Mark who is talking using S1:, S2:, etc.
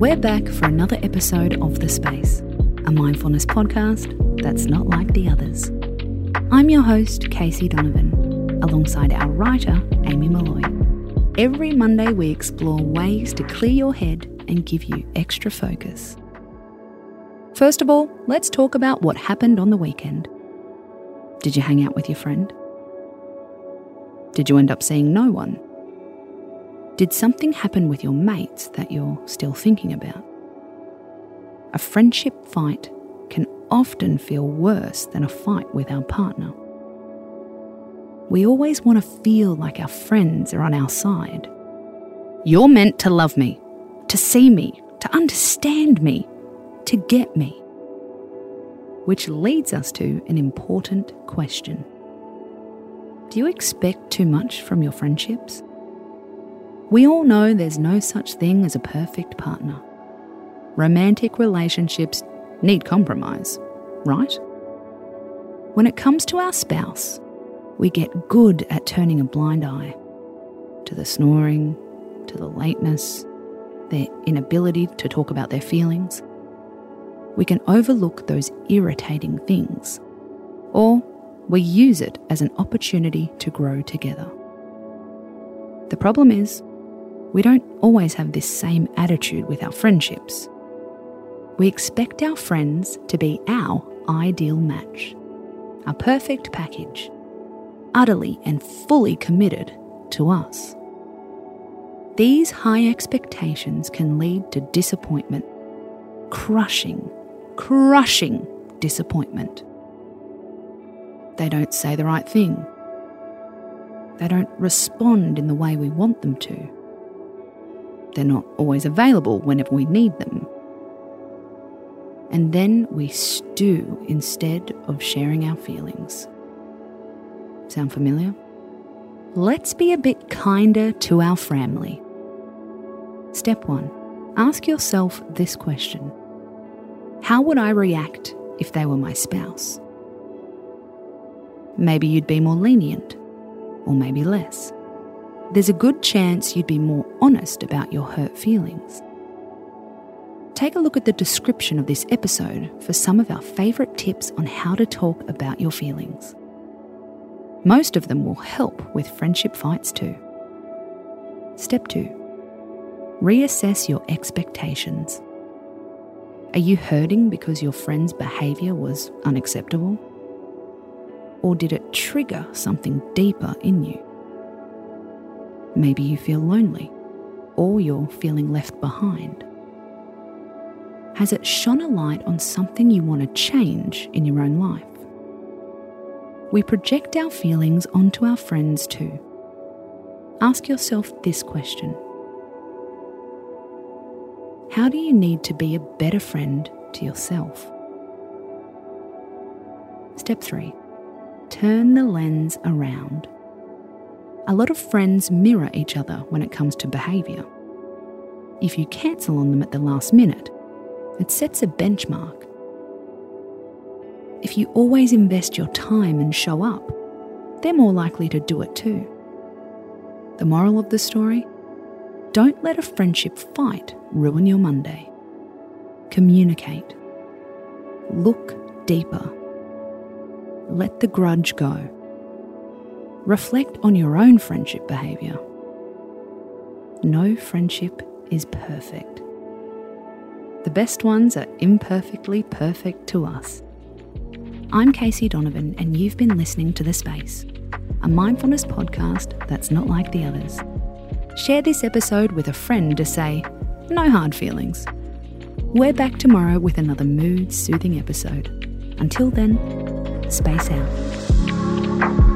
S1: We're back for another episode of The Space, a mindfulness podcast that's not like the others. I'm your host, Casey Donovan, alongside our writer, Amy Molloy. Every Monday, we explore ways to clear your head and give you extra focus. First of all, let's talk about what happened on the weekend. Did you hang out with your friend? Did you end up seeing no one? Did something happen with your mates that you're still thinking about? A friendship fight can often feel worse than a fight with our partner. We always want to feel like our friends are on our side. You're meant to love me, to see me, to understand me, to get me. Which leads us to an important question Do you expect too much from your friendships? We all know there's no such thing as a perfect partner. Romantic relationships need compromise, right? When it comes to our spouse, we get good at turning a blind eye to the snoring, to the lateness, their inability to talk about their feelings. We can overlook those irritating things, or we use it as an opportunity to grow together. The problem is, we don't always have this same attitude with our friendships. We expect our friends to be our ideal match, a perfect package, utterly and fully committed to us. These high expectations can lead to disappointment, crushing, crushing disappointment. They don't say the right thing. They don't respond in the way we want them to. They're not always available whenever we need them. And then we stew instead of sharing our feelings. Sound familiar? Let's be a bit kinder to our family. Step one ask yourself this question How would I react if they were my spouse? Maybe you'd be more lenient, or maybe less there's a good chance you'd be more honest about your hurt feelings. Take a look at the description of this episode for some of our favourite tips on how to talk about your feelings. Most of them will help with friendship fights too. Step 2 Reassess your expectations. Are you hurting because your friend's behaviour was unacceptable? Or did it trigger something deeper in you? Maybe you feel lonely or you're feeling left behind. Has it shone a light on something you want to change in your own life? We project our feelings onto our friends too. Ask yourself this question How do you need to be a better friend to yourself? Step 3 Turn the lens around a lot of friends mirror each other when it comes to behaviour. If you cancel on them at the last minute, it sets a benchmark. If you always invest your time and show up, they're more likely to do it too. The moral of the story? Don't let a friendship fight ruin your Monday. Communicate. Look deeper. Let the grudge go reflect on your own friendship behaviour. No friendship is perfect. The best ones are imperfectly perfect to us. I'm Casey Donovan, and you've been listening to The Space, a mindfulness podcast that's not like the others. Share this episode with a friend to say, no hard feelings. We're back tomorrow with another mood soothing episode. Until then, space out.